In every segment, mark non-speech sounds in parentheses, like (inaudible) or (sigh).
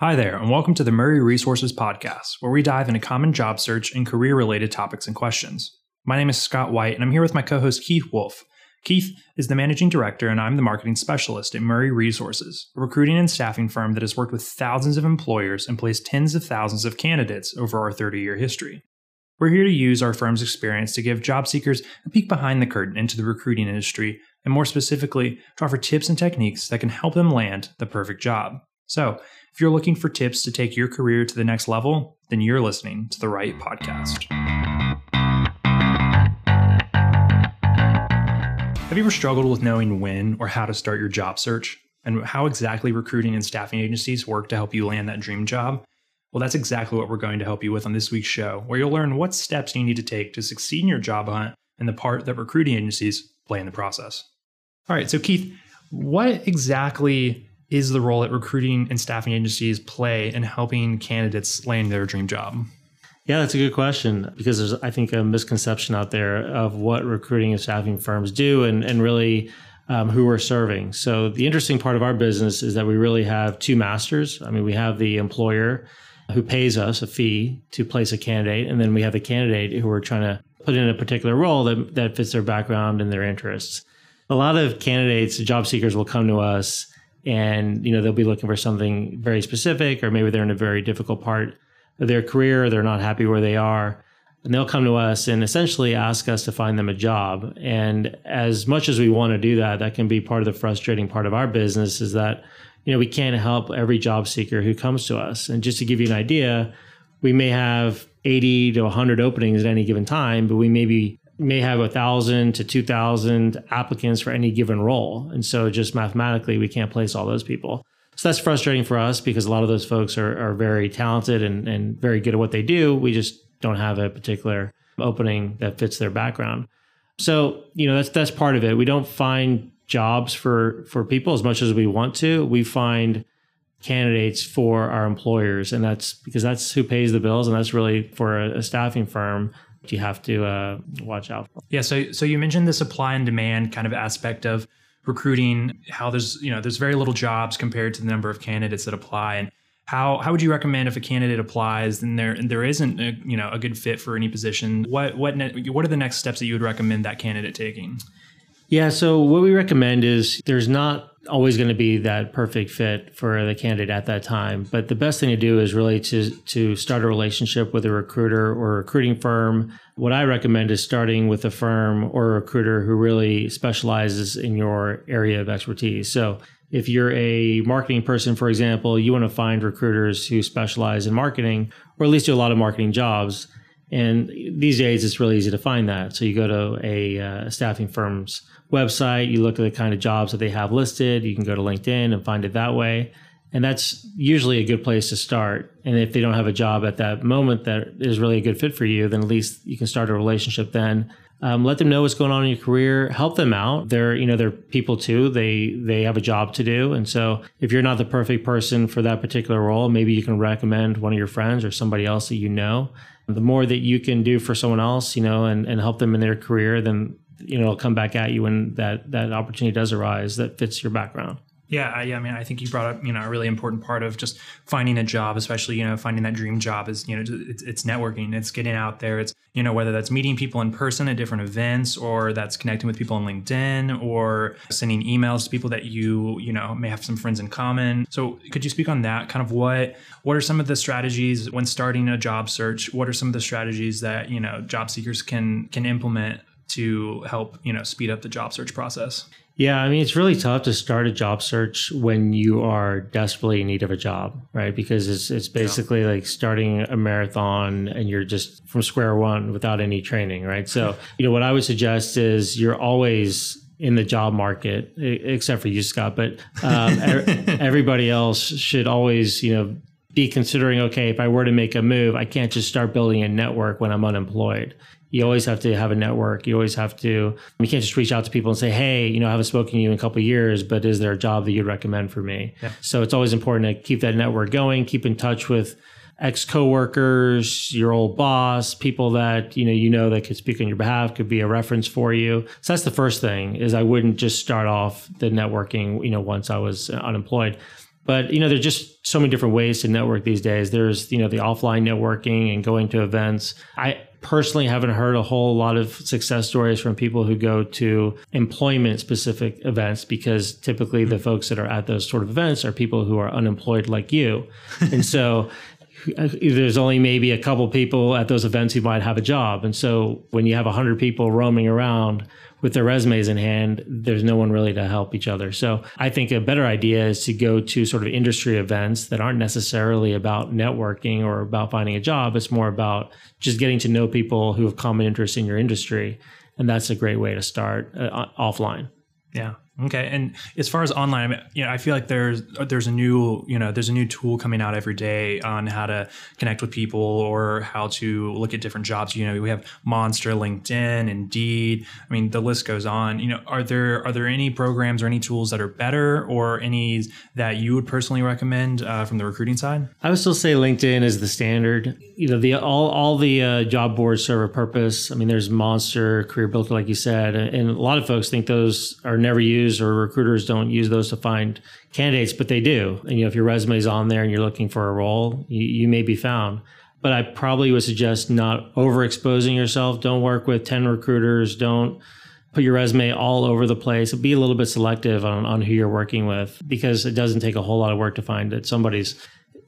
Hi there, and welcome to the Murray Resources Podcast, where we dive into common job search and career related topics and questions. My name is Scott White, and I'm here with my co host Keith Wolf. Keith is the managing director, and I'm the marketing specialist at Murray Resources, a recruiting and staffing firm that has worked with thousands of employers and placed tens of thousands of candidates over our 30 year history. We're here to use our firm's experience to give job seekers a peek behind the curtain into the recruiting industry, and more specifically, to offer tips and techniques that can help them land the perfect job. So, if you're looking for tips to take your career to the next level, then you're listening to the right podcast. Have you ever struggled with knowing when or how to start your job search? And how exactly recruiting and staffing agencies work to help you land that dream job? Well, that's exactly what we're going to help you with on this week's show, where you'll learn what steps you need to take to succeed in your job hunt and the part that recruiting agencies play in the process. All right, so Keith, what exactly is the role that recruiting and staffing agencies play in helping candidates land their dream job? Yeah, that's a good question because there's, I think, a misconception out there of what recruiting and staffing firms do and, and really um, who we're serving. So, the interesting part of our business is that we really have two masters. I mean, we have the employer who pays us a fee to place a candidate. And then we have the candidate who we're trying to put in a particular role that, that fits their background and their interests. A lot of candidates, job seekers will come to us and you know they'll be looking for something very specific or maybe they're in a very difficult part of their career they're not happy where they are and they'll come to us and essentially ask us to find them a job and as much as we want to do that that can be part of the frustrating part of our business is that you know, we can't help every job seeker who comes to us. And just to give you an idea, we may have 80 to 100 openings at any given time, but we maybe may have a thousand to 2000 applicants for any given role. And so just mathematically, we can't place all those people. So that's frustrating for us because a lot of those folks are, are very talented and, and very good at what they do. We just don't have a particular opening that fits their background. So, you know, that's that's part of it. We don't find jobs for for people as much as we want to. We find candidates for our employers, and that's because that's who pays the bills, and that's really for a, a staffing firm you have to uh, watch out for. Yeah. So so you mentioned the supply and demand kind of aspect of recruiting. How there's you know there's very little jobs compared to the number of candidates that apply, and how how would you recommend if a candidate applies and there and there isn't a, you know a good fit for any position? What what ne- what are the next steps that you would recommend that candidate taking? Yeah. So what we recommend is there's not always going to be that perfect fit for the candidate at that time. But the best thing to do is really to to start a relationship with a recruiter or a recruiting firm. What I recommend is starting with a firm or a recruiter who really specializes in your area of expertise. So if you're a marketing person, for example, you want to find recruiters who specialize in marketing or at least do a lot of marketing jobs. And these days, it's really easy to find that. So you go to a uh, staffing firm's website, you look at the kind of jobs that they have listed. You can go to LinkedIn and find it that way. And that's usually a good place to start. And if they don't have a job at that moment that is really a good fit for you, then at least you can start a relationship then. Um, let them know what's going on in your career. Help them out. They're, you know, they're people too. They they have a job to do, and so if you're not the perfect person for that particular role, maybe you can recommend one of your friends or somebody else that you know. The more that you can do for someone else, you know, and, and help them in their career, then you know it'll come back at you when that that opportunity does arise that fits your background. Yeah, yeah. I mean, I think you brought up, you know, a really important part of just finding a job, especially, you know, finding that dream job is, you know, it's, it's networking, it's getting out there. It's, you know, whether that's meeting people in person at different events or that's connecting with people on LinkedIn or sending emails to people that you, you know, may have some friends in common. So could you speak on that? Kind of what, what are some of the strategies when starting a job search? What are some of the strategies that, you know, job seekers can, can implement to help, you know, speed up the job search process? Yeah, I mean, it's really tough to start a job search when you are desperately in need of a job, right? Because it's it's basically yeah. like starting a marathon and you're just from square one without any training, right? So, you know, what I would suggest is you're always in the job market, except for you, Scott, but um, (laughs) everybody else should always, you know, be considering okay, if I were to make a move, I can't just start building a network when I'm unemployed you always have to have a network. You always have to, you can't just reach out to people and say, hey, you know, I haven't spoken to you in a couple years, but is there a job that you'd recommend for me? Yeah. So it's always important to keep that network going, keep in touch with ex coworkers, your old boss, people that, you know, you know that could speak on your behalf, could be a reference for you. So that's the first thing is I wouldn't just start off the networking, you know, once I was unemployed. But you know, there's just so many different ways to network these days. There's you know the offline networking and going to events. I personally haven't heard a whole lot of success stories from people who go to employment specific events because typically the hmm. folks that are at those sort of events are people who are unemployed like you. and so (laughs) there's only maybe a couple people at those events who might have a job. And so when you have 100 people roaming around with their resumes in hand, there's no one really to help each other. So I think a better idea is to go to sort of industry events that aren't necessarily about networking or about finding a job. It's more about just getting to know people who have common interests in your industry. And that's a great way to start uh, offline. Yeah. Okay, and as far as online, I mean, you know, I feel like there's there's a new you know there's a new tool coming out every day on how to connect with people or how to look at different jobs. You know, we have Monster, LinkedIn, Indeed. I mean, the list goes on. You know, are there are there any programs or any tools that are better or any that you would personally recommend uh, from the recruiting side? I would still say LinkedIn is the standard. You know, the all all the uh, job boards serve a purpose. I mean, there's Monster, Career Builder, like you said, and a lot of folks think those are never used use or recruiters don't use those to find candidates, but they do. And you know, if your resume is on there and you're looking for a role, you, you may be found. But I probably would suggest not overexposing yourself. Don't work with 10 recruiters. Don't put your resume all over the place. Be a little bit selective on, on who you're working with because it doesn't take a whole lot of work to find that somebody's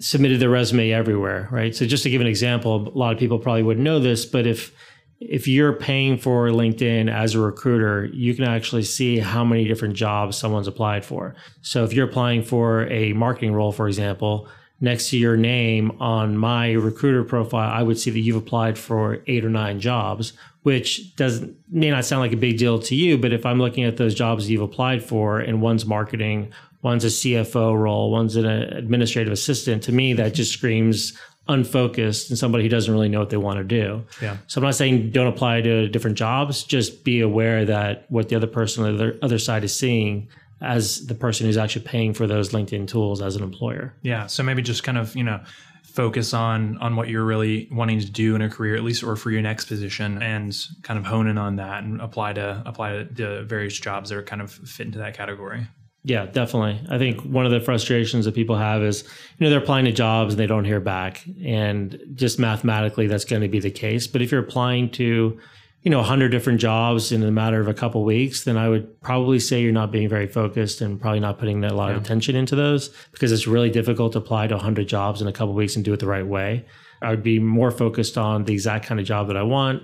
submitted their resume everywhere, right? So just to give an example, a lot of people probably wouldn't know this, but if if you're paying for LinkedIn as a recruiter, you can actually see how many different jobs someone's applied for. So if you're applying for a marketing role, for example, next to your name on my recruiter profile, I would see that you've applied for eight or nine jobs, which doesn't may not sound like a big deal to you, but if I'm looking at those jobs you've applied for and one's marketing, one's a CFO role, one's an administrative assistant, to me that just screams unfocused and somebody who doesn't really know what they want to do. Yeah. So I'm not saying don't apply to different jobs. Just be aware that what the other person on the other side is seeing as the person who's actually paying for those LinkedIn tools as an employer. Yeah. So maybe just kind of, you know, focus on on what you're really wanting to do in a career at least or for your next position and kind of hone in on that and apply to apply to the various jobs that are kind of fit into that category. Yeah, definitely. I think one of the frustrations that people have is, you know, they're applying to jobs and they don't hear back. And just mathematically, that's going to be the case. But if you're applying to, you know, 100 different jobs in a matter of a couple of weeks, then I would probably say you're not being very focused and probably not putting a lot yeah. of attention into those because it's really difficult to apply to 100 jobs in a couple of weeks and do it the right way. I would be more focused on the exact kind of job that I want.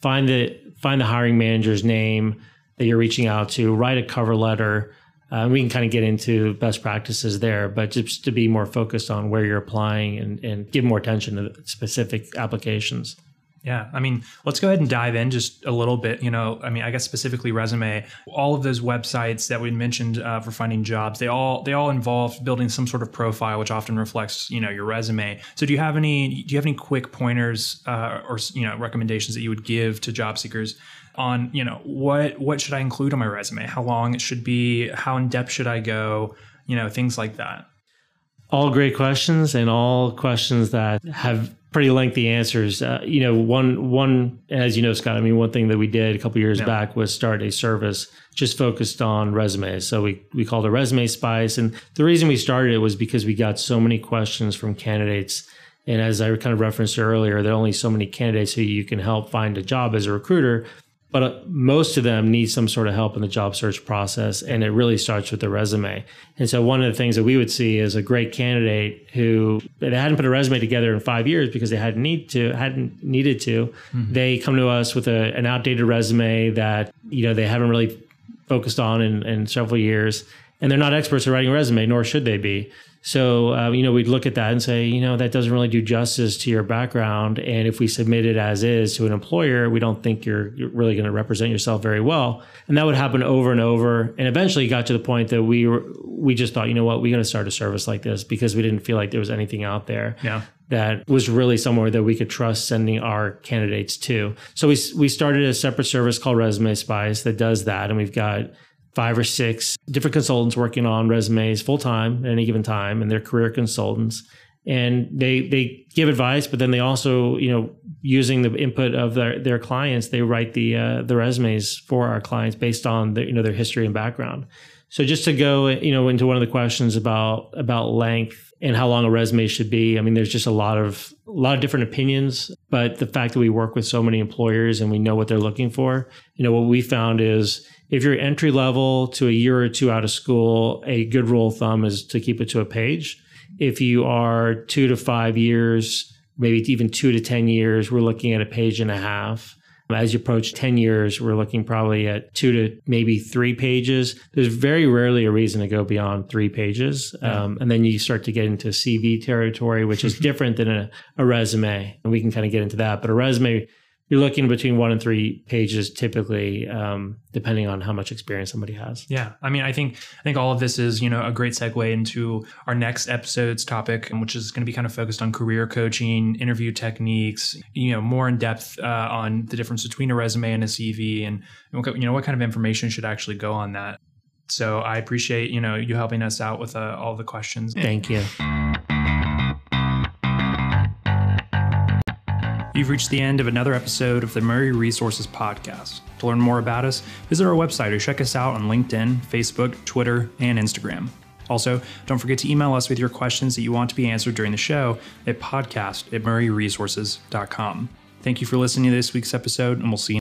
Find the find the hiring manager's name that you're reaching out to, write a cover letter uh, we can kind of get into best practices there, but just to be more focused on where you're applying and, and give more attention to specific applications. Yeah, I mean, let's go ahead and dive in just a little bit. You know, I mean, I guess specifically resume. All of those websites that we mentioned uh, for finding jobs, they all they all involve building some sort of profile, which often reflects you know your resume. So, do you have any do you have any quick pointers uh, or you know recommendations that you would give to job seekers on you know what what should I include on my resume, how long it should be, how in depth should I go, you know things like that. All great questions and all questions that have pretty lengthy answers. Uh, you know, one one as you know, Scott. I mean, one thing that we did a couple years yeah. back was start a service just focused on resumes. So we we called it Resume Spice, and the reason we started it was because we got so many questions from candidates. And as I kind of referenced earlier, there are only so many candidates who you can help find a job as a recruiter but uh, most of them need some sort of help in the job search process and it really starts with the resume. And so one of the things that we would see is a great candidate who they hadn't put a resume together in five years because they hadn't need to hadn't needed to. Mm-hmm. they come to us with a, an outdated resume that you know they haven't really focused on in, in several years and they're not experts at writing a resume nor should they be so, um, you know, we'd look at that and say, you know, that doesn't really do justice to your background. And if we submit it as is to an employer, we don't think you're, you're really going to represent yourself very well. And that would happen over and over. And eventually got to the point that we were, we just thought, you know what, we're going to start a service like this because we didn't feel like there was anything out there. Yeah. That was really somewhere that we could trust sending our candidates to. So we we started a separate service called Resume Spice that does that, and we've got five or six different consultants working on resumes full time at any given time, and they're career consultants. And they they give advice, but then they also, you know, using the input of their, their clients, they write the uh, the resumes for our clients based on their, you know their history and background. So just to go, you know, into one of the questions about about length and how long a resume should be. I mean, there's just a lot of a lot of different opinions, but the fact that we work with so many employers and we know what they're looking for, you know, what we found is if you're entry level to a year or two out of school, a good rule of thumb is to keep it to a page. If you are two to five years, maybe even two to 10 years, we're looking at a page and a half. As you approach 10 years, we're looking probably at two to maybe three pages. There's very rarely a reason to go beyond three pages. Yeah. Um, and then you start to get into CV territory, which is (laughs) different than a, a resume. And we can kind of get into that. But a resume, you're looking between one and three pages typically um, depending on how much experience somebody has. Yeah. I mean i think i think all of this is you know a great segue into our next episode's topic which is going to be kind of focused on career coaching interview techniques you know more in depth uh, on the difference between a resume and a cv and you know what kind of information should actually go on that. So i appreciate you know you helping us out with uh, all the questions. Thank you You've reached the end of another episode of the Murray Resources Podcast. To learn more about us, visit our website or check us out on LinkedIn, Facebook, Twitter, and Instagram. Also, don't forget to email us with your questions that you want to be answered during the show at podcast at murrayresources.com. Thank you for listening to this week's episode, and we'll see you